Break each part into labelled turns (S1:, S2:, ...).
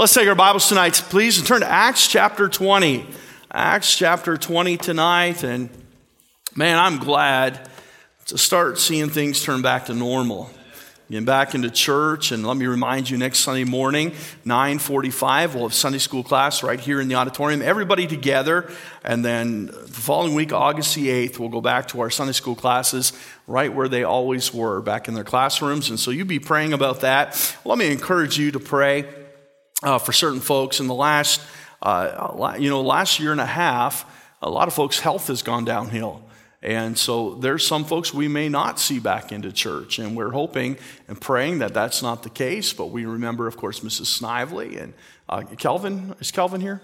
S1: Let's take our Bibles tonight, please, and turn to Acts chapter 20. Acts chapter 20 tonight. And man, I'm glad to start seeing things turn back to normal. Getting back into church, and let me remind you, next Sunday morning, 9:45, we'll have Sunday school class right here in the auditorium. Everybody together, and then the following week, August the 8th, we'll go back to our Sunday school classes right where they always were, back in their classrooms. And so you be praying about that. Let me encourage you to pray uh, for certain folks in the last, uh, you know, last year and a half, a lot of folks' health has gone downhill. And so there's some folks we may not see back into church, and we're hoping and praying that that's not the case. But we remember, of course, Mrs. Snively and uh, Kelvin. Is Kelvin here?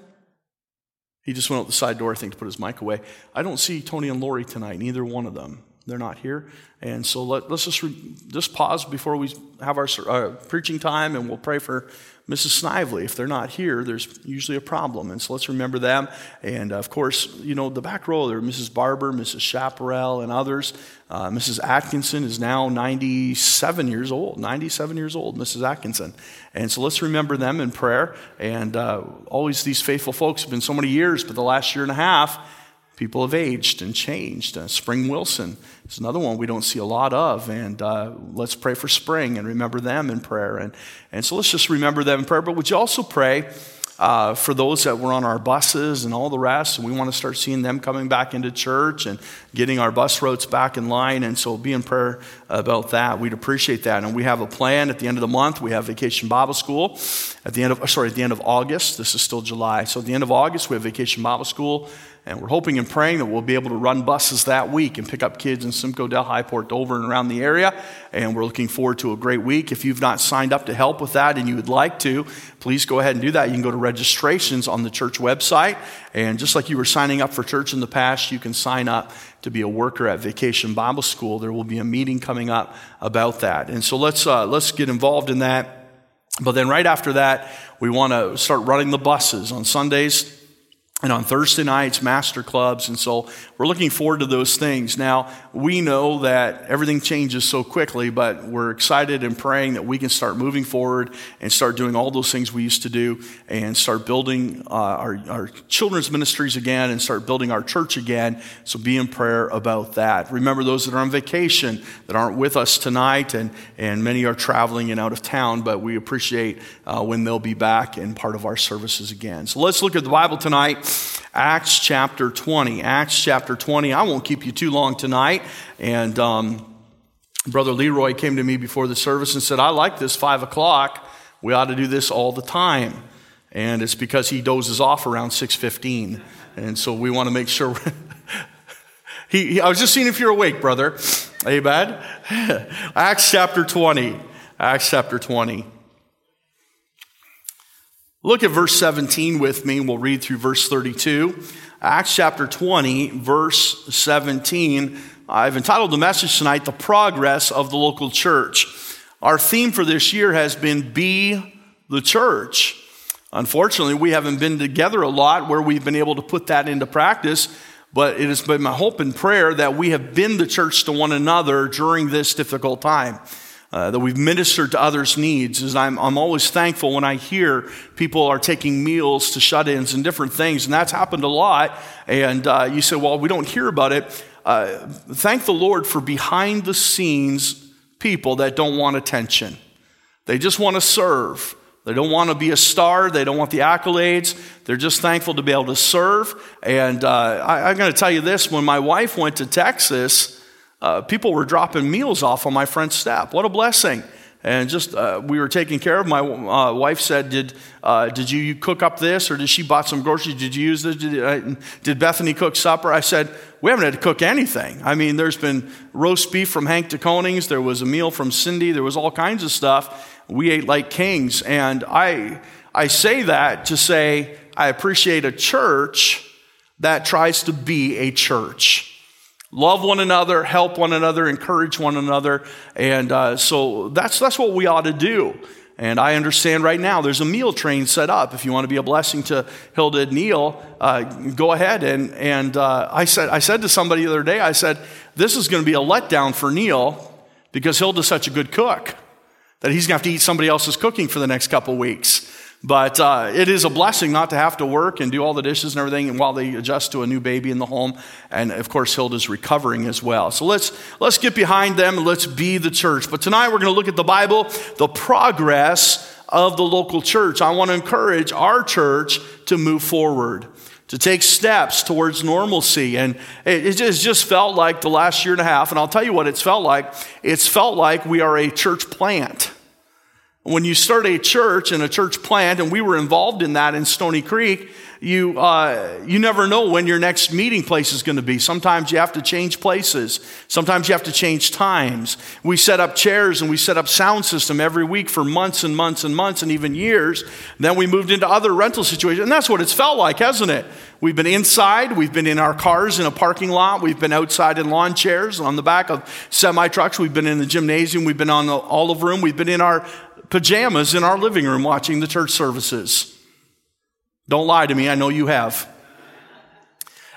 S1: He just went out the side door, I think, to put his mic away. I don't see Tony and Lori tonight, neither one of them. They're not here. And so let, us just, re, just pause before we have our uh, preaching time, and we'll pray for Mrs. Snively. If they're not here, there's usually a problem. And so let's remember them. And of course, you know, the back row there, Mrs. Barber, Mrs. Chaparral, and others. Uh, Mrs. Atkinson is now 97 years old, 97 years old, Mrs. Atkinson. And so let's remember them in prayer. And uh, always these faithful folks have been so many years, but the last year and a half, people have aged and changed. Uh, Spring Wilson is another one we don't see a lot of. And uh, let's pray for Spring and remember them in prayer. And, and so let's just remember them in prayer. But would you also pray uh, for those that were on our buses and all the rest? And we want to start seeing them coming back into church and getting our bus routes back in line. And so be in prayer about that. We'd appreciate that. And we have a plan at the end of the month. We have Vacation Bible School at the end of, sorry, at the end of August. This is still July. So at the end of August, we have Vacation Bible School. And we're hoping and praying that we'll be able to run buses that week and pick up kids in Simcoe, Delhi, Port Dover, and around the area. And we're looking forward to a great week. If you've not signed up to help with that and you would like to, please go ahead and do that. You can go to registrations on the church website. And just like you were signing up for church in the past, you can sign up to be a worker at Vacation Bible School. There will be a meeting coming up about that. And so let's, uh, let's get involved in that. But then right after that, we want to start running the buses on Sundays and on Thursday nights, master clubs. And so we're looking forward to those things. Now, we know that everything changes so quickly, but we're excited and praying that we can start moving forward and start doing all those things we used to do and start building uh, our, our children's ministries again and start building our church again. So be in prayer about that. Remember those that are on vacation that aren't with us tonight, and, and many are traveling and out of town, but we appreciate uh, when they'll be back and part of our services again. So let's look at the Bible tonight. Acts chapter 20. Acts chapter 20. I won't keep you too long tonight. And um, Brother Leroy came to me before the service and said, I like this 5 o'clock. We ought to do this all the time. And it's because he dozes off around 6.15. And so we want to make sure. he, he, I was just seeing if you're awake, brother. Amen. Acts chapter 20. Acts chapter 20. Look at verse 17 with me, and we'll read through verse 32. Acts chapter 20, verse 17. I've entitled the message tonight, The Progress of the Local Church. Our theme for this year has been Be the Church. Unfortunately, we haven't been together a lot where we've been able to put that into practice, but it has been my hope and prayer that we have been the church to one another during this difficult time uh, that we've ministered to others' needs. Is I'm, I'm always thankful when I hear people are taking meals to shut ins and different things, and that's happened a lot. And uh, you say, well, we don't hear about it. Uh, thank the Lord for behind the scenes people that don't want attention. They just want to serve. They don't want to be a star. They don't want the accolades. They're just thankful to be able to serve. And uh, I, I'm going to tell you this when my wife went to Texas, uh, people were dropping meals off on my front step. What a blessing. And just uh, we were taking care of. My uh, wife said, "Did uh, did you cook up this, or did she bought some groceries? Did you use this? Did, uh, did Bethany cook supper?" I said, "We haven't had to cook anything. I mean, there's been roast beef from Hank DeConings. There was a meal from Cindy. There was all kinds of stuff. We ate like kings." And I I say that to say I appreciate a church that tries to be a church. Love one another, help one another, encourage one another. And uh, so that's, that's what we ought to do. And I understand right now there's a meal train set up. If you want to be a blessing to Hilda and Neil, uh, go ahead. And, and uh, I, said, I said to somebody the other day, I said, this is going to be a letdown for Neil because Hilda's such a good cook that he's going to have to eat somebody else's cooking for the next couple weeks. But uh, it is a blessing not to have to work and do all the dishes and everything and while they adjust to a new baby in the home. And of course, Hilda's recovering as well. So let's, let's get behind them and let's be the church. But tonight we're going to look at the Bible, the progress of the local church. I want to encourage our church to move forward to take steps towards normalcy. And it, just felt like the last year and a half, and I'll tell you what it's felt like. It's felt like we are a church plant. When you start a church and a church plant, and we were involved in that in Stoney Creek, you, uh, you never know when your next meeting place is going to be. Sometimes you have to change places. Sometimes you have to change times. We set up chairs and we set up sound system every week for months and months and months and even years. Then we moved into other rental situations. And that's what it's felt like, hasn't it? We've been inside. We've been in our cars in a parking lot. We've been outside in lawn chairs on the back of semi trucks. We've been in the gymnasium. We've been on the olive room. We've been in our pajamas in our living room watching the church services. Don't lie to me, I know you have.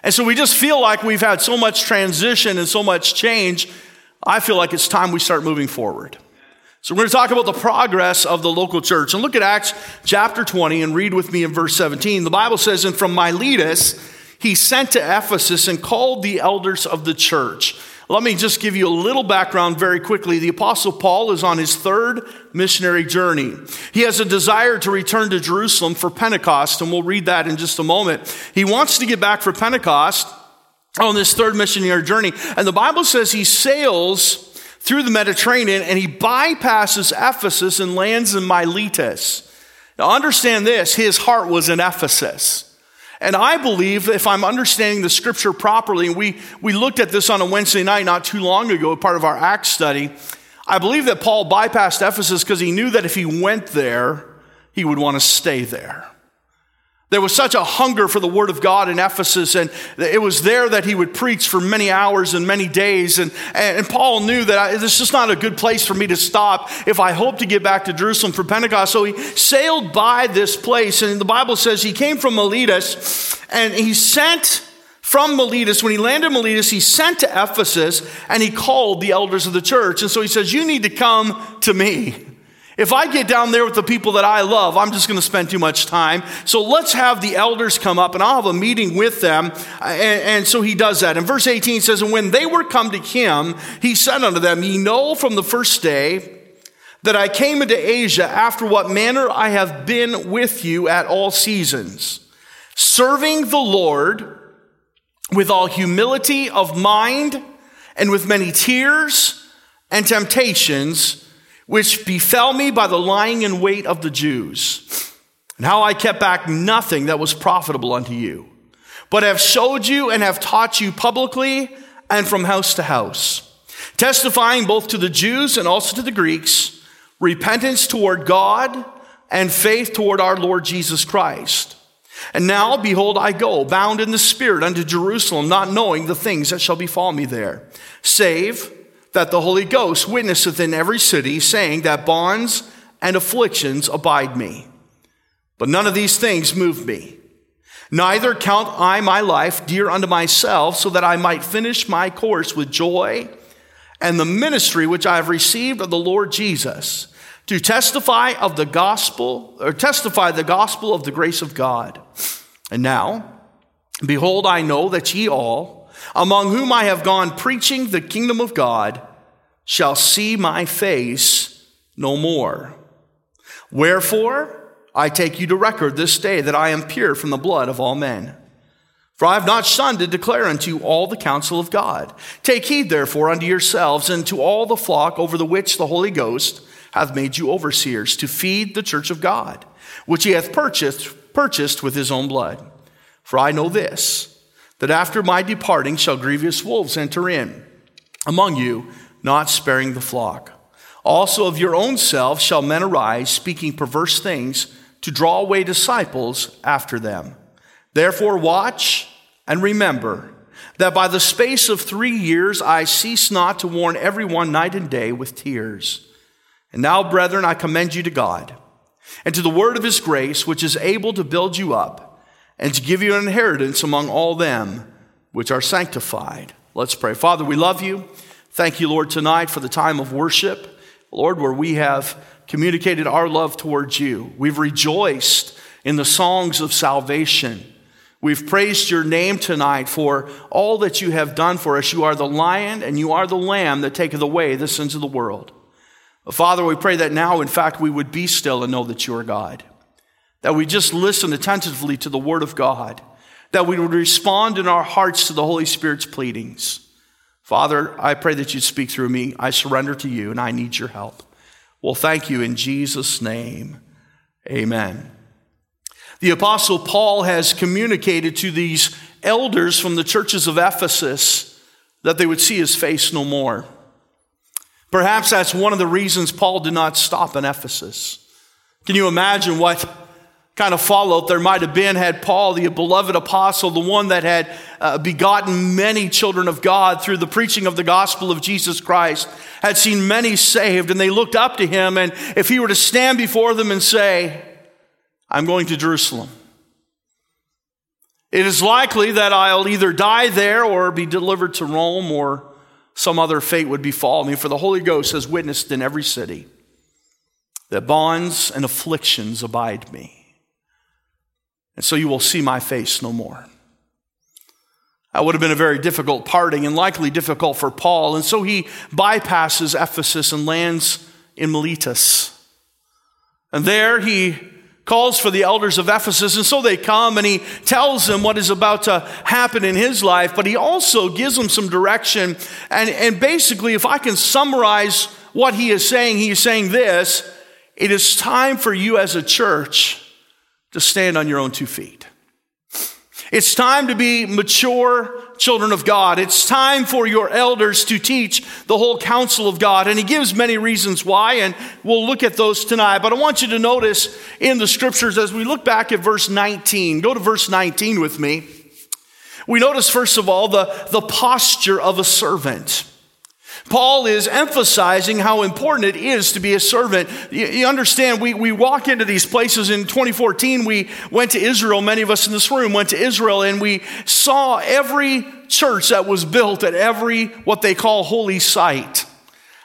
S1: And so we just feel like we've had so much transition and so much change. I feel like it's time we start moving forward. So we're going to talk about the progress of the local church. And look at Acts chapter 20 and read with me in verse 17. The Bible says, And from Miletus he sent to Ephesus and called the elders of the church. Let me just give you a little background very quickly. The Apostle Paul is on his third missionary journey. He has a desire to return to Jerusalem for Pentecost, and we'll read that in just a moment. He wants to get back for Pentecost on this third missionary journey, and the Bible says he sails through the Mediterranean and he bypasses Ephesus and lands in Miletus. Now, understand this his heart was in Ephesus. And I believe, if I'm understanding the scripture properly, and we, we looked at this on a Wednesday night not too long ago, part of our Acts study, I believe that Paul bypassed Ephesus because he knew that if he went there, he would want to stay there. There was such a hunger for the word of God in Ephesus, and it was there that he would preach for many hours and many days. And, and Paul knew that I, this is not a good place for me to stop if I hope to get back to Jerusalem for Pentecost. So he sailed by this place, and the Bible says he came from Miletus, and he sent from Miletus, when he landed in Miletus, he sent to Ephesus and he called the elders of the church. And so he says, You need to come to me. If I get down there with the people that I love, I'm just going to spend too much time. So let's have the elders come up and I'll have a meeting with them. And, and, so he does that. And verse 18 says, And when they were come to him, he said unto them, Ye know from the first day that I came into Asia after what manner I have been with you at all seasons, serving the Lord with all humility of mind and with many tears and temptations which befell me by the lying in wait of the Jews, and how I kept back nothing that was profitable unto you, but have showed you and have taught you publicly and from house to house, testifying both to the Jews and also to the Greeks, repentance toward God and faith toward our Lord Jesus Christ. And now, behold, I go, bound in the Spirit, unto Jerusalem, not knowing the things that shall befall me there, save that the Holy Ghost witnesseth in every city, saying that bonds and afflictions abide me. But none of these things move me. Neither count I my life dear unto myself, so that I might finish my course with joy and the ministry which I have received of the Lord Jesus, to testify of the gospel, or testify the gospel of the grace of God. And now, behold, I know that ye all, among whom I have gone preaching the kingdom of God, shall see my face no more. Wherefore, I take you to record this day that I am pure from the blood of all men. For I have not shunned to declare unto you all the counsel of God. Take heed therefore unto yourselves and to all the flock over the which the Holy Ghost hath made you overseers to feed the church of God, which he hath purchased, purchased with his own blood. For I know this, that after my departing shall grievous wolves enter in among you, not sparing the flock. Also of your own self shall men arise, speaking perverse things, to draw away disciples after them. Therefore, watch and remember that by the space of three years I cease not to warn everyone night and day with tears. And now, brethren, I commend you to God and to the word of his grace, which is able to build you up and to give you an inheritance among all them which are sanctified. Let's pray. Father, we love you. Thank you, Lord, tonight for the time of worship. Lord, where we have communicated our love towards you. We've rejoiced in the songs of salvation. We've praised your name tonight for all that you have done for us. You are the lion and you are the lamb that taketh away the sins of the world. Father, we pray that now, in fact, we would be still and know that you are God. That we just listen attentively to the word of God. That we would respond in our hearts to the Holy Spirit's pleadings. Father, I pray that you speak through me. I surrender to you and I need your help. Well, thank you in Jesus' name. Amen. The Apostle Paul has communicated to these elders from the churches of Ephesus that they would see his face no more. Perhaps that's one of the reasons Paul did not stop in Ephesus. Can you imagine what kind of fallout there might have been had Paul, the beloved apostle, the one that had uh, begotten many children of God through the preaching of the gospel of Jesus Christ, had seen many saved, and they looked up to him. And if he were to stand before them and say, I'm going to Jerusalem, it is likely that I'll either die there or be delivered to Rome or some other fate would befall me, for the Holy Ghost has witnessed in every city that bonds and afflictions abide me. And so you will see my face no more. That would have been a very difficult parting and likely difficult for Paul. And so he bypasses Ephesus and lands in Miletus. And there he calls for the elders of Ephesus, and so they come and he tells them what is about to happen in his life, but he also gives them some direction. And, and basically, if I can summarize what he is saying, he is saying this it is time for you as a church to stand on your own two feet. It's time to be mature children of God. It's time for your elders to teach the whole counsel of God. And he gives many reasons why, and we'll look at those tonight. But I want you to notice in the scriptures as we look back at verse 19, go to verse 19 with me. We notice, first of all, the, the posture of a servant. Paul is emphasizing how important it is to be a servant. You, you, understand, we, we walk into these places in 2014. We went to Israel. Many of us in this room went to Israel and we saw every church that was built at every what they call holy site.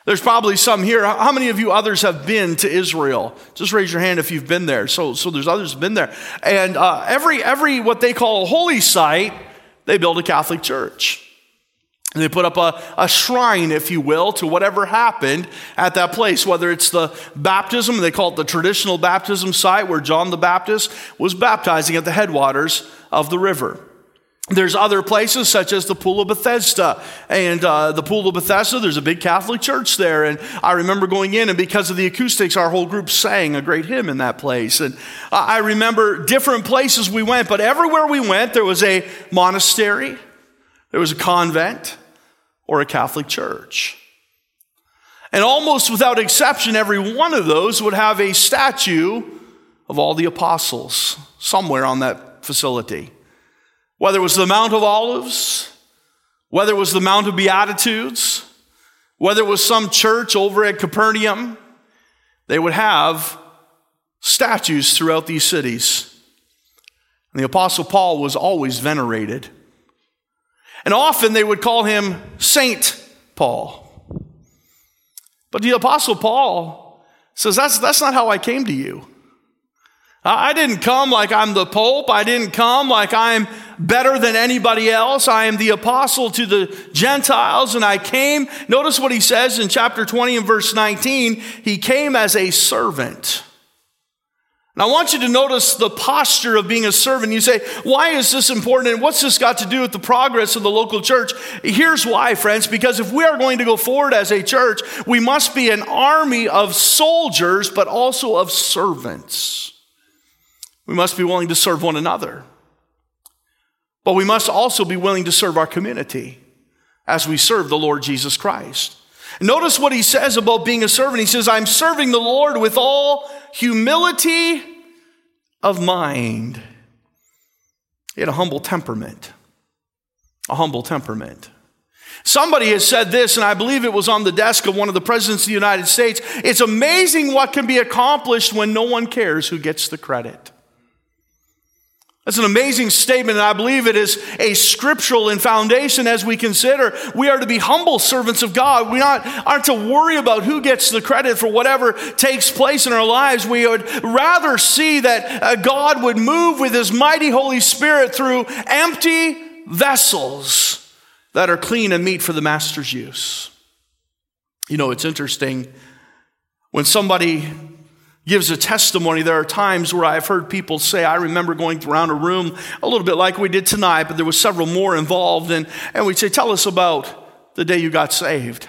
S1: There's probably some here. How many of you others have been to Israel? Just raise your hand if you've been there. So, so there's others have been there. And uh, every, every what they call a holy site, they build a Catholic church. And they put up a, a shrine, if you will, to whatever happened at that place, whether it's the baptism, they call it the traditional baptism site where John the Baptist was baptizing at the headwaters of the river. There's other places such as the Pool of Bethesda. And uh, the Pool of Bethesda, there's a big Catholic church there. And I remember going in, and because of the acoustics, our whole group sang a great hymn in that place. And I remember different places we went, but everywhere we went, there was a monastery, there was a convent, or a Catholic church. And almost without exception, every one of those would have a statue of all the apostles somewhere on that facility. Whether it was the Mount of Olives, whether it was the Mount of Beatitudes, whether it was some church over at Capernaum, they would have statues throughout these cities. And the Apostle Paul was always venerated. And often they would call him Saint Paul. But the Apostle Paul says, That's, that's not how I came to you. I didn't come like I'm the Pope. I didn't come like I'm better than anybody else. I am the apostle to the Gentiles, and I came. Notice what he says in chapter 20 and verse 19. He came as a servant. And I want you to notice the posture of being a servant. You say, why is this important and what's this got to do with the progress of the local church? Here's why, friends, because if we are going to go forward as a church, we must be an army of soldiers, but also of servants. We must be willing to serve one another. But we must also be willing to serve our community as we serve the Lord Jesus Christ. Notice what he says about being a servant. He says, I'm serving the Lord with all humility of mind. He had a humble temperament. A humble temperament. Somebody has said this, and I believe it was on the desk of one of the presidents of the United States. It's amazing what can be accomplished when no one cares who gets the credit. That's an amazing statement, and I believe it is a scriptural in foundation as we consider we are to be humble servants of God. We not, aren't to worry about who gets the credit for whatever takes place in our lives. We would rather see that uh, God would move with His mighty Holy Spirit through empty vessels that are clean and meet for the Master's use. You know, it's interesting when somebody gives a testimony. There are times where I've heard people say, I remember going around a room a little bit like we did tonight, but there was several more involved. And, and we'd say, Tell us about the day you got saved.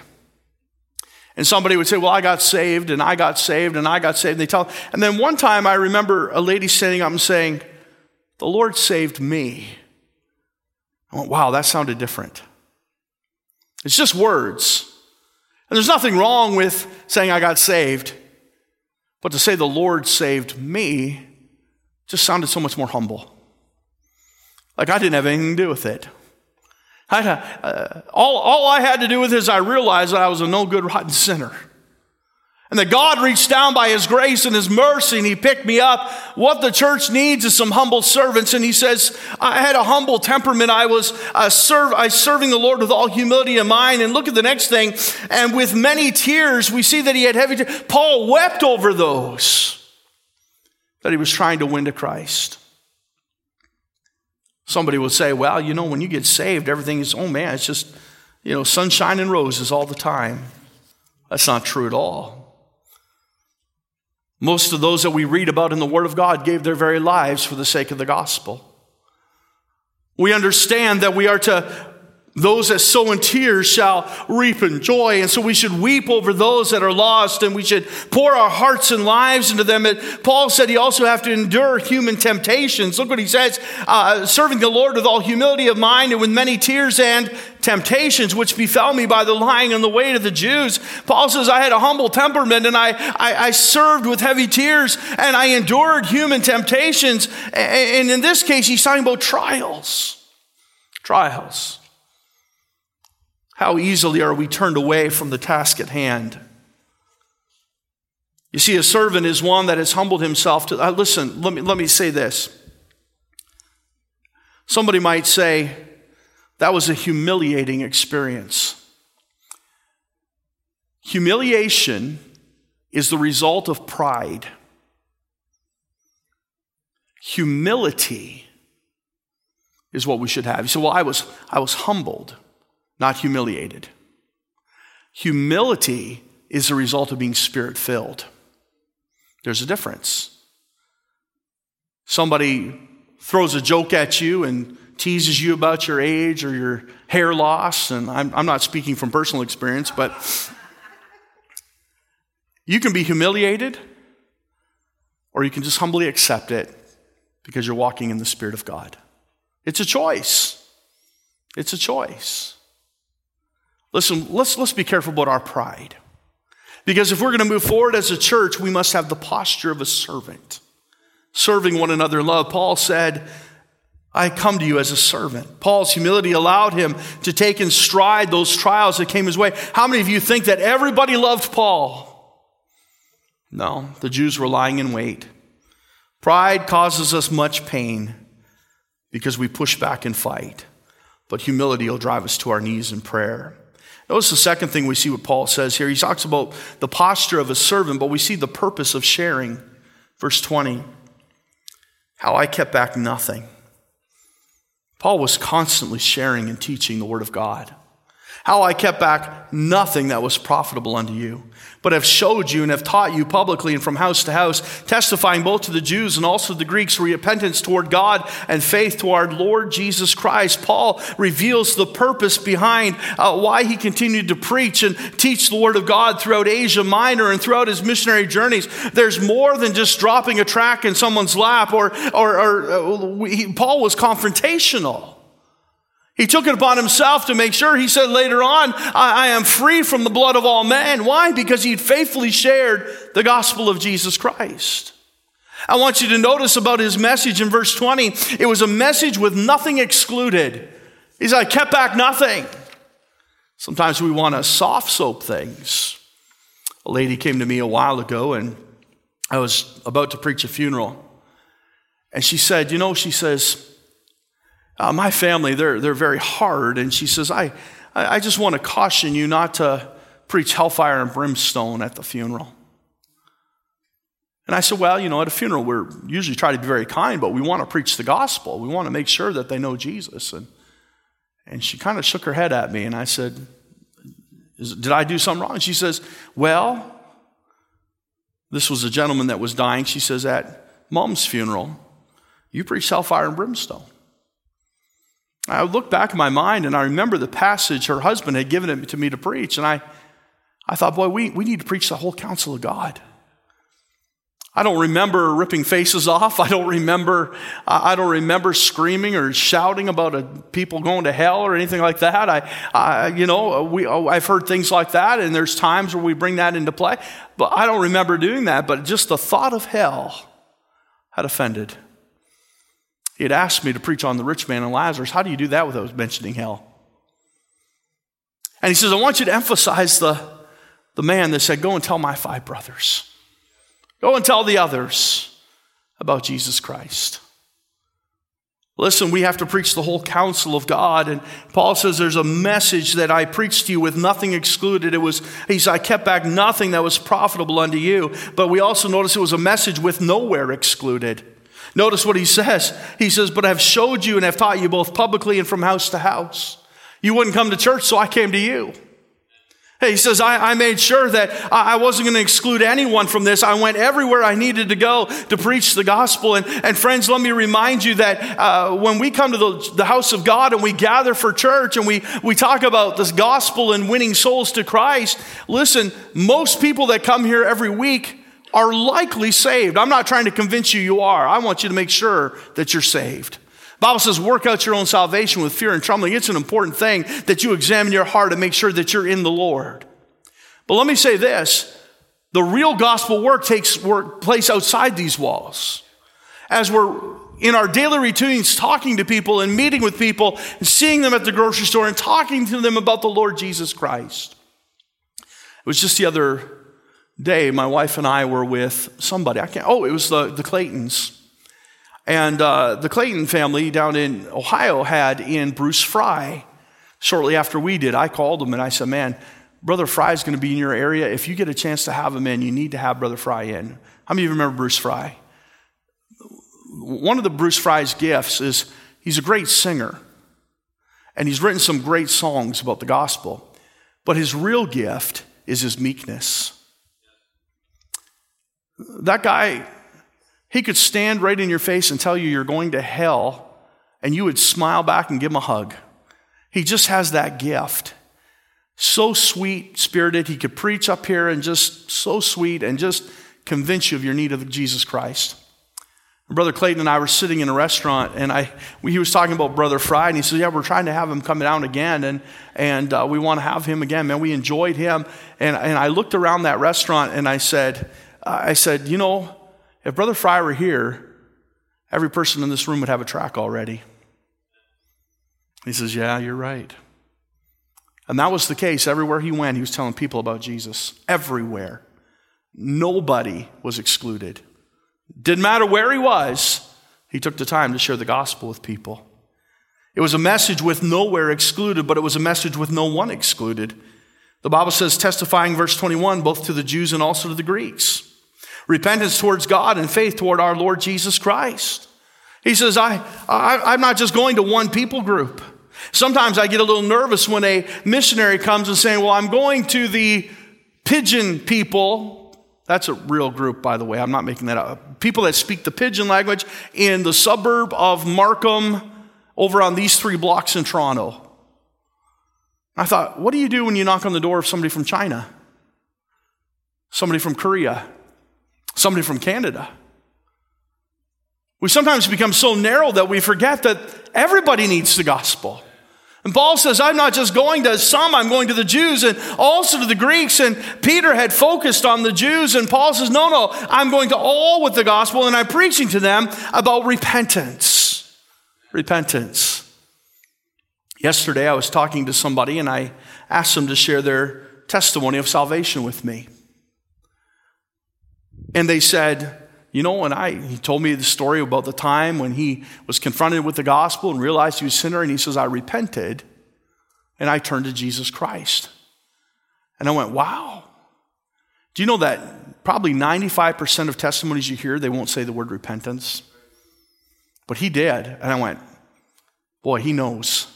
S1: And somebody would say, Well, I got saved, and I got saved, and I got saved. And they tell, and then one time I remember a lady standing up and saying, The Lord saved me. I went, Wow, that sounded different. It's just words. And there's nothing wrong with saying I got saved. But to say the Lord saved me just sounded so much more humble. Like I didn't have anything to do with it. I, uh, all, all I had to do with it is I realized that I was a no good, rotten sinner. And that God reached down by His grace and His mercy and He picked me up. What the church needs is some humble servants. And He says, I had a humble temperament. I was uh, serve, I serving the Lord with all humility in mind. And look at the next thing. And with many tears, we see that he had heavy tears. Paul wept over those that he was trying to win to Christ. Somebody will say, well, you know, when you get saved, everything is, oh man, it's just, you know, sunshine and roses all the time. That's not true at all. Most of those that we read about in the Word of God gave their very lives for the sake of the gospel. We understand that we are to those that sow in tears shall reap in joy. And so we should weep over those that are lost and we should pour our hearts and lives into them. And Paul said he also have to endure human temptations. Look what he says, uh, serving the Lord with all humility of mind and with many tears and temptations which befell me by the lying and the wait of the Jews. Paul says, I had a humble temperament and I, I, I served with heavy tears and I endured human temptations. And in this case, he's talking about trials. Trials. How easily are we turned away from the task at hand? You see, a servant is one that has humbled himself to. Uh, listen, let me, let me say this. Somebody might say, that was a humiliating experience. Humiliation is the result of pride. Humility is what we should have. You say, well, I was, I was humbled not humiliated. Humility is the result of being spirit filled. There's a difference. Somebody throws a joke at you and teases you about your age or your hair loss, and I'm, I'm not speaking from personal experience, but you can be humiliated or you can just humbly accept it because you're walking in the Spirit of God. It's a choice. It's a choice. Listen, let's, let's be careful about our pride. Because if we're going to move forward as a church, we must have the posture of a servant, serving one another in love. Paul said, I come to you as a servant. Paul's humility allowed him to take in stride those trials that came his way. How many of you think that everybody loved Paul? No, the Jews were lying in wait. Pride causes us much pain because we push back and fight, but humility will drive us to our knees in prayer. Notice the second thing we see what Paul says here. He talks about the posture of a servant, but we see the purpose of sharing. Verse 20 How I kept back nothing. Paul was constantly sharing and teaching the Word of God. How I kept back nothing that was profitable unto you but have showed you and have taught you publicly and from house to house, testifying both to the Jews and also the Greeks repentance toward God and faith toward Lord Jesus Christ. Paul reveals the purpose behind uh, why he continued to preach and teach the Word of God throughout Asia Minor and throughout his missionary journeys. There's more than just dropping a tract in someone's lap, or, or, or uh, he, Paul was confrontational. He took it upon himself to make sure, he said later on, I, I, am free from the blood of all men. Why? Because he'd faithfully shared the gospel of Jesus Christ. I want you to notice about his message in verse 20. It was a message with nothing excluded. He said, I kept back nothing. Sometimes we want to soft soap things. A lady came to me a while ago and I was about to preach a funeral. And she said, You know, she says, uh, my family, they're, they're very hard. And she says, I, I just want to caution you not to preach hellfire and brimstone at the funeral. And I said, Well, you know, at a funeral, we're usually try to be very kind, but we want to preach the gospel. We want to make sure that they know Jesus. And, and she kind of shook her head at me, and I said, Did I do something wrong? She says, Well, this was a gentleman that was dying. She says, At mom's funeral, you preached hellfire and brimstone. I look back in my mind and I remember the passage her husband had given it to me to preach. And I, I thought, boy, we, we need to preach the whole counsel of God. I don't remember ripping faces off. I don't remember, I don't remember screaming or shouting about a, people going to hell or anything like that. I, I, you know, we, I've heard things like that, and there's times where we bring that into play. But I don't remember doing that. But just the thought of hell had offended. He had asked me to preach on the rich man and Lazarus. How do you do that without mentioning hell? And he says, I want you to emphasize the, the man that said, Go and tell my five brothers. Go and tell the others about Jesus Christ. Listen, we have to preach the whole counsel of God. And Paul says there's a message that I preached to you with nothing excluded. It was, he said, I kept back nothing that was profitable unto you. But we also notice it was a message with nowhere excluded. Notice what he says. He says, But I have showed you and have taught you both publicly and from house to house. You wouldn't come to church, so I came to you. Hey, he says, I, I made sure that I wasn't going to exclude anyone from this. I went everywhere I needed to go to preach the gospel. And, and friends, let me remind you that uh, when we come to the, the house of God and we gather for church and we, we talk about this gospel and winning souls to Christ, listen, most people that come here every week are likely saved. I'm not trying to convince you you are. I want you to make sure that you're saved. Bible says, work out your own salvation with fear and trembling. It's an important thing that you examine your heart and make sure that you're in the Lord. But let me say this the real gospel work takes work, place outside these walls. As we're in our daily routines talking to people and meeting with people and seeing them at the grocery store and talking to them about the Lord Jesus Christ. It was just the other day, my wife and I were with somebody. I can't, oh, it was the, the Claytons. And uh, the Clayton family down in Ohio had in Bruce Fry shortly after we did. I called him and I said, Man, Brother Fry is going to be in your area. If you get a chance to have him in, you need to have Brother Fry in. How many of you remember Bruce Fry? One of the Bruce Fry's gifts is he's a great singer. And he's written some great songs about the gospel. But his real gift is his meekness. That guy, he could stand right in your face and tell you you're going to hell, and you would smile back and give him a hug. He just has that gift. So sweet spirited. He could preach up here and just so sweet and just convince you of your need of Jesus Christ. Brother Clayton and I were sitting in a restaurant, and I, he was talking about Brother Fry, and he said, "Yeah, we're trying to have him come down again, and and uh, we want to have him again, man. We enjoyed him." And and I looked around that restaurant, and I said, I said, you know, if Brother Fry were here, every person in this room would have a tract already. He says, Yeah, you're right. And that was the case. Everywhere he went, he was telling people about Jesus. Everywhere. Nobody was excluded. Didn't matter where he was, he took the time to share the gospel with people. It was a message with nowhere excluded, but it was a message with no one excluded. The Bible says, testifying, verse 21, both to the Jews and also to the Greeks repentance towards God and faith toward our Lord Jesus Christ. He says, I, I, am not just going to one people group. Sometimes I get a little nervous when a missionary comes and saying, Well, I'm going to the pidgin people. That's a real group, by the way. I'm not making that up. People that speak the pidgin language in the suburb of Markham over on these three blocks in Toronto. I thought, what do you do when you knock on the door of somebody from China? Somebody from Korea? Somebody from Canada. We sometimes become so narrow that we forget that everybody needs the gospel. And Paul says, I'm not just going to some, I'm going to the Jews and also to the Greeks. And Peter had focused on the Jews, and Paul says, No, no, I'm going to all with the gospel, and I'm preaching to them about repentance. Repentance. Yesterday, I was talking to somebody, and I asked them to share their testimony of salvation with me. And they said, You know, and I, he told me the story about the time when he was confronted with the gospel and realized he was a sinner, and he says, I repented and I turned to Jesus Christ. And I went, wow. Do you know that probably 95% of testimonies you hear, they won't say the word repentance? But he did. And I went, boy, he knows.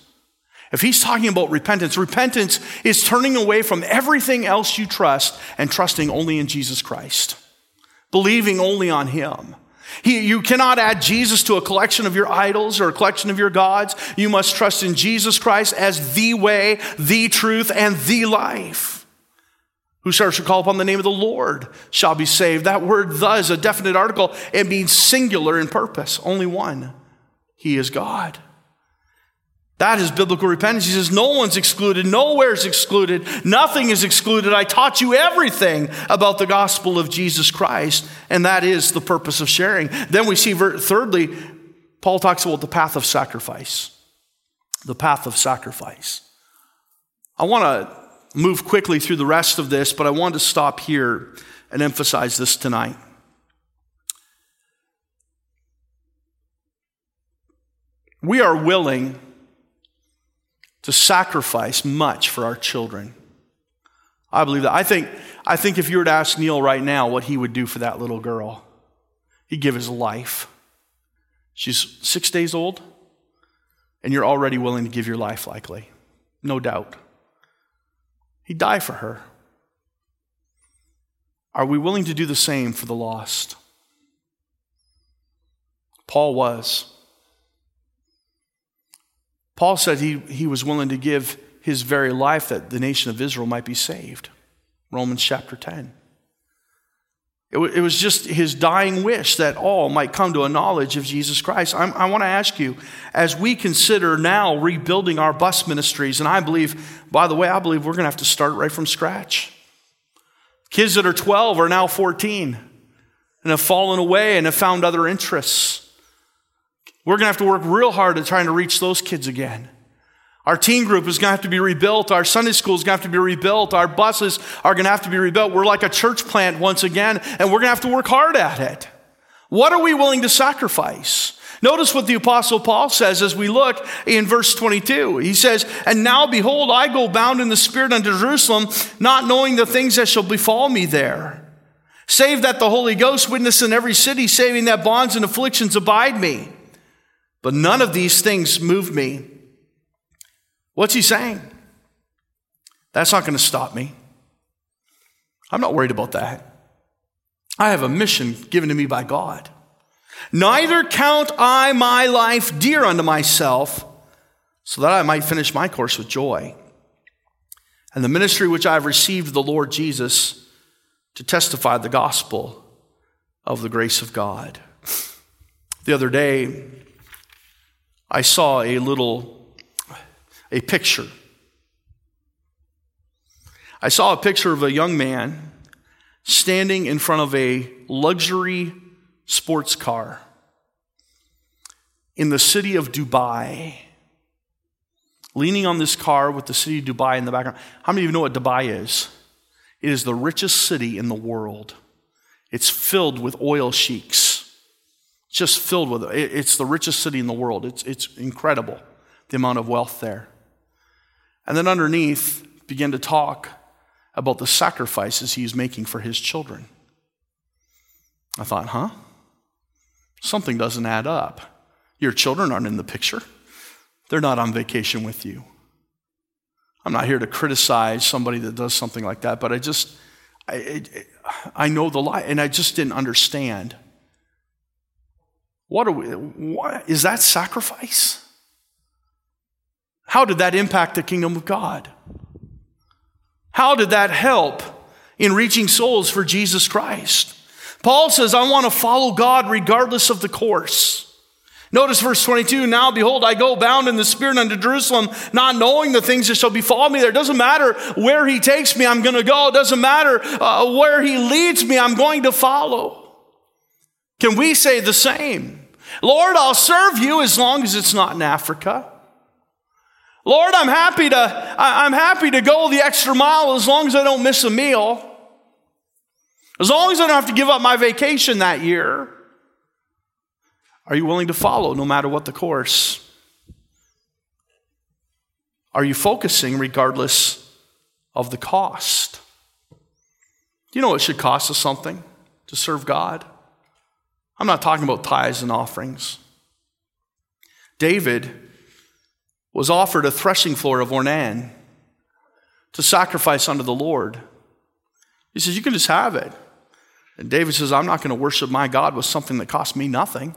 S1: If he's talking about repentance, repentance is turning away from everything else you trust and trusting only in Jesus Christ believing only on Him. He, you cannot add Jesus to a collection of your idols or a collection of your gods. You must trust in Jesus Christ as the way, the truth, and the life. Whosoever shall call upon the name of the Lord shall be saved. That word the is a definite article. It means singular in purpose, only one. He is God. That is biblical repentance. He says, No one's excluded, nowhere is excluded, nothing is excluded. I taught you everything about the gospel of Jesus Christ, and that is the purpose of sharing. Then we see, thirdly, Paul talks about the path of sacrifice. The path of sacrifice. I want to move quickly through the rest of this, but I want to stop here and emphasize this tonight. We are willing to sacrifice much for our children. I believe that. I think, I think if you were to ask Neil right now what he would do for that little girl, he'd give his life. She's six days old, and you're already willing to give your life, likely. No doubt. He'd die for her. Are we willing to do the same for the lost? Paul was. Paul said he, he was willing to give his very life that the nation of Israel might be saved. Romans chapter 10. It, w- it was just his dying wish that all might come to a knowledge of Jesus Christ. I'm, I want to ask you, as we consider now rebuilding our bus ministries, and I believe, by the way, I believe we're going to have to start right from scratch. Kids that are 12 are now 14 and have fallen away and have found other interests. We're going to have to work real hard at trying to reach those kids again. Our teen group is going to have to be rebuilt. Our Sunday school is going to have to be rebuilt. Our buses are going to have to be rebuilt. We're like a church plant once again, and we're going to have to work hard at it. What are we willing to sacrifice? Notice what the apostle Paul says as we look in verse 22. He says, And now behold, I go bound in the spirit unto Jerusalem, not knowing the things that shall befall me there. Save that the Holy Ghost witness in every city, saving that bonds and afflictions abide me. But none of these things move me. What's he saying? That's not going to stop me. I'm not worried about that. I have a mission given to me by God. Neither count I my life dear unto myself, so that I might finish my course with joy. And the ministry which I have received of the Lord Jesus to testify the gospel of the grace of God. The other day, I saw a little, a picture. I saw a picture of a young man standing in front of a luxury sports car in the city of Dubai, leaning on this car with the city of Dubai in the background. How many of you know what Dubai is? It is the richest city in the world. It's filled with oil sheiks just filled with it. It's the richest city in the world. It's, it's incredible, the amount of wealth there. And then underneath, began to talk about the sacrifices he's making for his children. I thought, huh? Something doesn't add up. Your children aren't in the picture, they're not on vacation with you. I'm not here to criticize somebody that does something like that, but I just, I, I know the lie, and I just didn't understand. What are we, what, is that sacrifice? How did that impact the kingdom of God? How did that help in reaching souls for Jesus Christ? Paul says, I want to follow God regardless of the course. Notice verse 22 Now behold, I go bound in the Spirit unto Jerusalem, not knowing the things that shall befall me there. It doesn't matter where he takes me, I'm going to go. It doesn't matter uh, where he leads me, I'm going to follow. Can we say the same? Lord, I'll serve you as long as it's not in Africa. Lord, I'm happy to, I'm happy to go the extra mile as long as I don't miss a meal. As long as I don't have to give up my vacation that year, are you willing to follow no matter what the course? Are you focusing regardless of the cost? Do you know it should cost us something to serve God? I'm not talking about tithes and offerings. David was offered a threshing floor of Ornan to sacrifice unto the Lord. He says, You can just have it. And David says, I'm not going to worship my God with something that costs me nothing.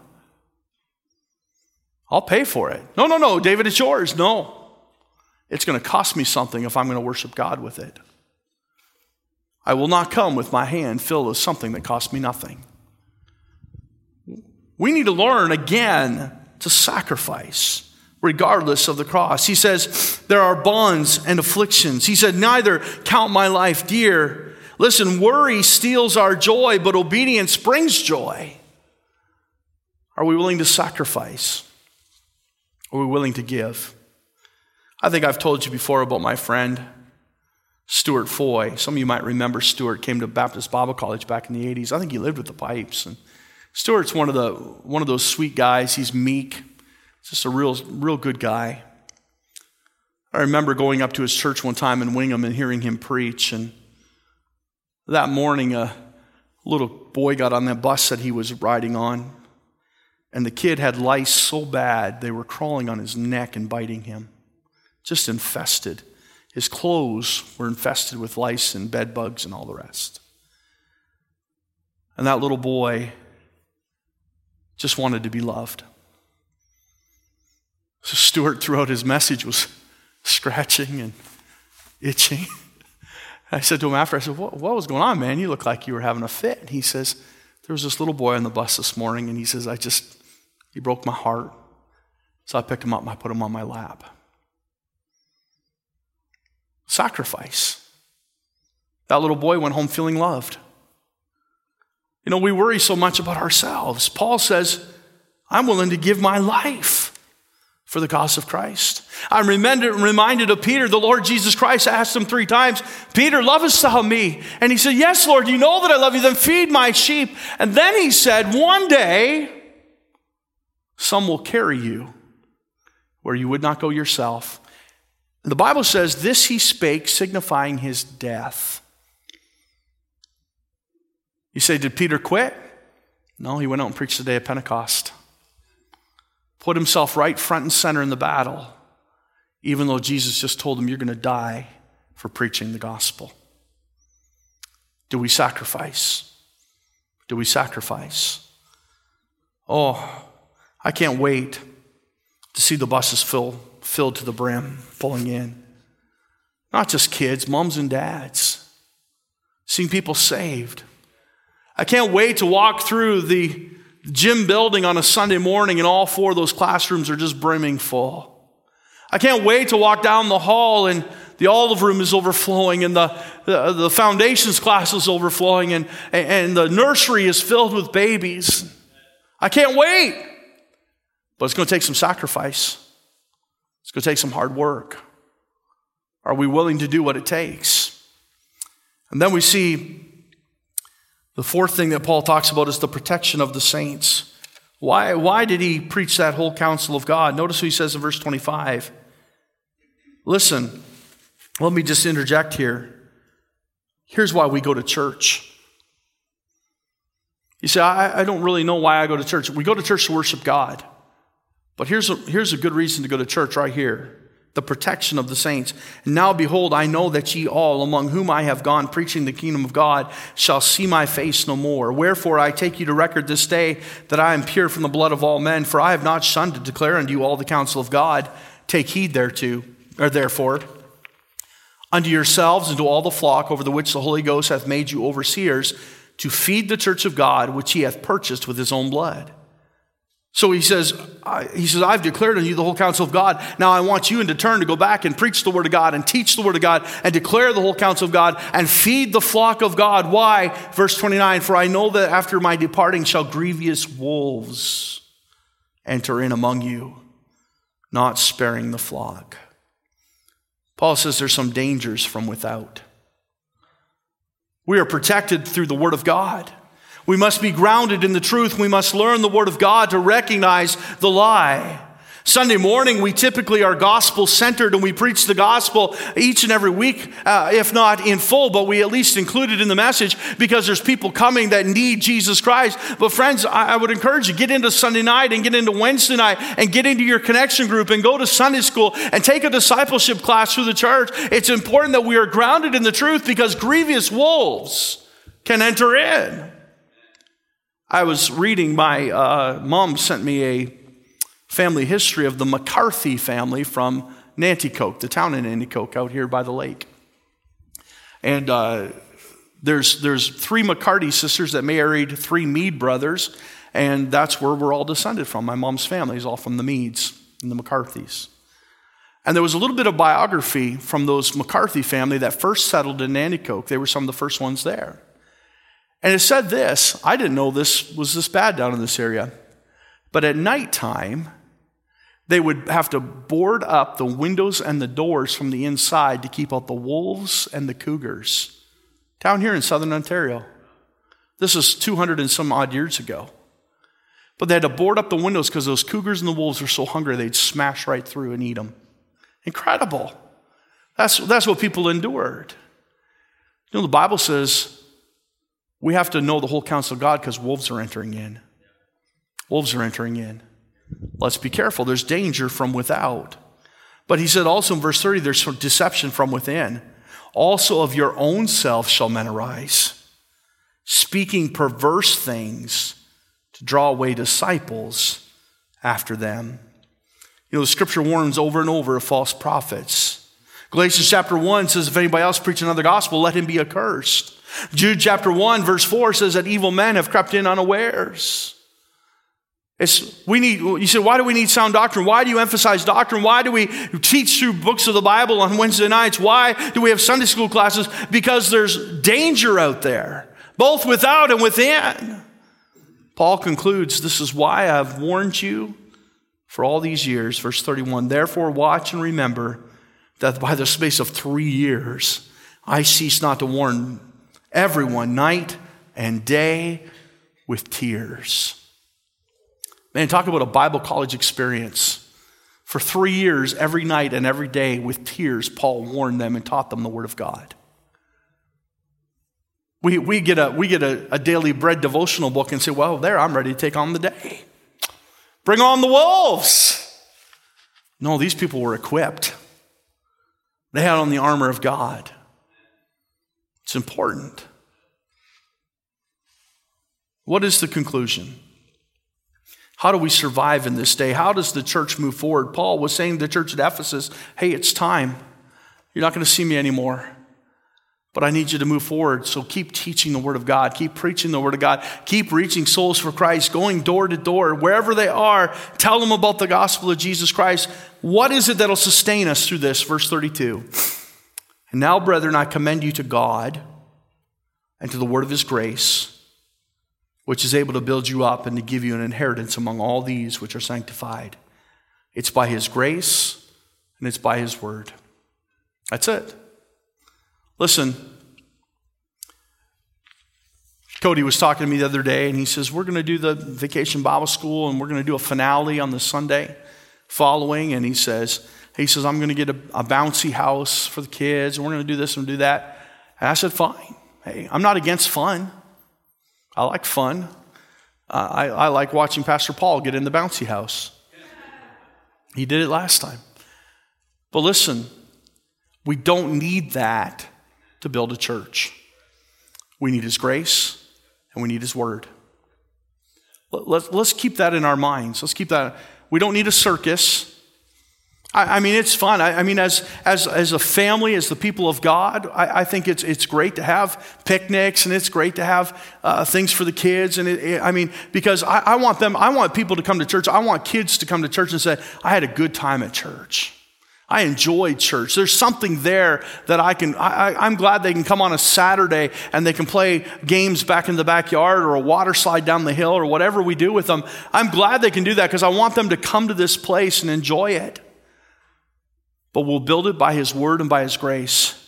S1: I'll pay for it. No, no, no, David, it's yours. No. It's going to cost me something if I'm going to worship God with it. I will not come with my hand filled with something that costs me nothing. We need to learn again to sacrifice regardless of the cross. He says, There are bonds and afflictions. He said, Neither count my life dear. Listen, worry steals our joy, but obedience brings joy. Are we willing to sacrifice? Are we willing to give? I think I've told you before about my friend, Stuart Foy. Some of you might remember Stuart came to Baptist Bible College back in the 80s. I think he lived with the Pipes. And Stuart's one of, the, one of those sweet guys. He's meek, just a real, real good guy. I remember going up to his church one time in Wingham and hearing him preach. And that morning, a little boy got on that bus that he was riding on. And the kid had lice so bad they were crawling on his neck and biting him, just infested. His clothes were infested with lice and bed bugs and all the rest. And that little boy just wanted to be loved. So Stuart, throughout his message, was scratching and itching. I said to him after, I said, what, what was going on, man? You look like you were having a fit. And he says, There was this little boy on the bus this morning, and he says, I just, he broke my heart. So I picked him up and I put him on my lap. Sacrifice. That little boy went home feeling loved. You know, we worry so much about ourselves. Paul says, I'm willing to give my life for the cause of Christ. I'm reminded of Peter. The Lord Jesus Christ asked him three times, Peter, lovest thou me? And he said, Yes, Lord, you know that I love you, then feed my sheep. And then he said, One day, some will carry you where you would not go yourself. The Bible says, This he spake, signifying his death. You say, Did Peter quit? No, he went out and preached the day of Pentecost. Put himself right front and center in the battle, even though Jesus just told him, You're going to die for preaching the gospel. Do we sacrifice? Do we sacrifice? Oh, I can't wait to see the buses fill, filled to the brim, pulling in. Not just kids, moms and dads. Seeing people saved. I can't wait to walk through the gym building on a Sunday morning and all four of those classrooms are just brimming full. I can't wait to walk down the hall and the olive room is overflowing and the, the, the foundations class is overflowing and, and the nursery is filled with babies. I can't wait. But it's going to take some sacrifice. It's going to take some hard work. Are we willing to do what it takes? And then we see the fourth thing that Paul talks about is the protection of the saints. Why, why did he preach that whole counsel of God? Notice what he says in verse 25. Listen, let me just interject here. Here's why we go to church. You say, I, I don't really know why I go to church. We go to church to worship God. But here's a, here's a good reason to go to church right here the protection of the saints. And now behold, I know that ye all, among whom I have gone preaching the kingdom of God, shall see my face no more. Wherefore I take you to record this day that I am pure from the blood of all men, for I have not shunned to declare unto you all the counsel of God. Take heed thereto, or therefore, unto yourselves and to all the flock over the which the Holy Ghost hath made you overseers, to feed the church of God, which he hath purchased with his own blood. So he says, he says, I've declared unto you the whole counsel of God. Now I want you in turn to go back and preach the word of God and teach the word of God and declare the whole counsel of God and feed the flock of God. Why? Verse 29, for I know that after my departing shall grievous wolves enter in among you, not sparing the flock. Paul says there's some dangers from without. We are protected through the Word of God. We must be grounded in the truth. We must learn the Word of God to recognize the lie. Sunday morning, we typically are gospel centered and we preach the gospel each and every week, uh, if not in full, but we at least include it in the message because there's people coming that need Jesus Christ. But, friends, I, I would encourage you get into Sunday night and get into Wednesday night and get into your connection group and go to Sunday school and take a discipleship class through the church. It's important that we are grounded in the truth because grievous wolves can enter in. I was reading, my uh, mom sent me a family history of the McCarthy family from Nanticoke, the town in Nanticoke out here by the lake. And uh, there's, there's three McCarthy sisters that married three Mead brothers, and that's where we're all descended from. My mom's family is all from the Meads and the McCarthys. And there was a little bit of biography from those McCarthy family that first settled in Nanticoke. They were some of the first ones there. And it said this I didn't know this was this bad down in this area. But at nighttime, they would have to board up the windows and the doors from the inside to keep out the wolves and the cougars. Down here in southern Ontario. This is 200 and some odd years ago. But they had to board up the windows because those cougars and the wolves were so hungry they'd smash right through and eat them. Incredible. That's, that's what people endured. You know, the Bible says we have to know the whole counsel of God because wolves are entering in. Wolves are entering in. Let's be careful. There's danger from without. But he said also in verse 30, there's deception from within. Also of your own self shall men arise, speaking perverse things to draw away disciples after them. You know, the scripture warns over and over of false prophets. Galatians chapter 1 says, If anybody else preach another gospel, let him be accursed. Jude chapter 1, verse 4 says that evil men have crept in unawares. It's, we need, you said, why do we need sound doctrine? Why do you emphasize doctrine? Why do we teach through books of the Bible on Wednesday nights? Why do we have Sunday school classes? Because there's danger out there, both without and within. Paul concludes, This is why I've warned you for all these years. Verse 31 Therefore, watch and remember that by the space of three years, I cease not to warn everyone night and day with tears. Man, talk about a Bible college experience. For three years, every night and every day, with tears, Paul warned them and taught them the Word of God. We, we get, a, we get a, a daily bread devotional book and say, well, there, I'm ready to take on the day. Bring on the wolves. No, these people were equipped. They had on the armor of God. It's important. What is the conclusion? How do we survive in this day? How does the church move forward? Paul was saying to the church at Ephesus, hey, it's time. You're not going to see me anymore. But I need you to move forward. So keep teaching the Word of God. Keep preaching the Word of God. Keep reaching souls for Christ, going door to door, wherever they are. Tell them about the gospel of Jesus Christ. What is it that'll sustain us through this? Verse 32. And now, brethren, I commend you to God and to the word of his grace which is able to build you up and to give you an inheritance among all these which are sanctified. It's by His grace and it's by His word. That's it. Listen, Cody was talking to me the other day and he says, We're going to do the vacation Bible school and we're going to do a finale on the Sunday following. And he says, he says, I'm going to get a, a bouncy house for the kids and we're going to do this and do that. And I said, Fine. Hey, I'm not against fun. I like fun. Uh, I, I like watching Pastor Paul get in the bouncy house. He did it last time. But listen, we don't need that to build a church. We need His grace and we need His word. Let's, let's keep that in our minds. Let's keep that. We don't need a circus. I, I mean, it's fun. I, I, mean, as, as, as a family, as the people of God, I, I think it's, it's great to have picnics and it's great to have uh, things for the kids. And it, it, I mean, because I, want them, I want people to come to church. I want kids to come to church and say, I had a good time at church. I enjoyed church. There's something there that I can, I, am glad they can come on a Saturday and they can play games back in the backyard or a water slide down the hill or whatever we do with them. I'm glad they can do that because I want them to come to this place and enjoy it but we'll build it by His word and by His grace.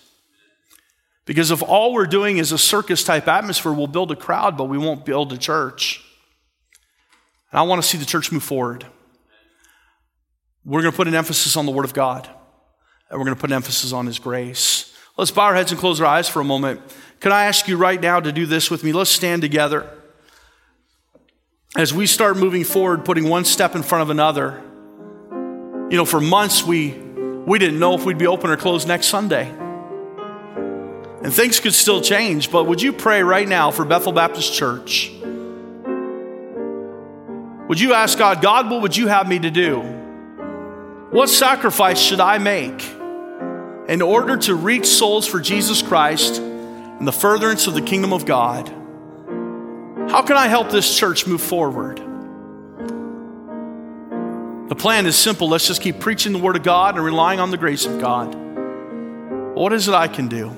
S1: Because if all we're doing is a circus type atmosphere, we'll build a crowd, but we won't build a church. And I want to see the church move forward. We're going to put an emphasis on the Word of God, and we're going to put an emphasis on His grace. Let's bow our heads and close our eyes for a moment. Can I ask you right now to do this with me? Let's stand together. As we start moving forward, putting one step in front of another, you know, for months we, we didn't know if we'd be open or closed next Sunday. And things could still change, but would you pray right now for Bethel Baptist Church? Would you ask God, God, what would you have me to do? What sacrifice should I make in order to reach souls for Jesus Christ and the furtherance of the kingdom of God? How can I help this church move forward? The plan is simple. Let's just keep preaching the word of God and relying on the grace of God. What is it I can do?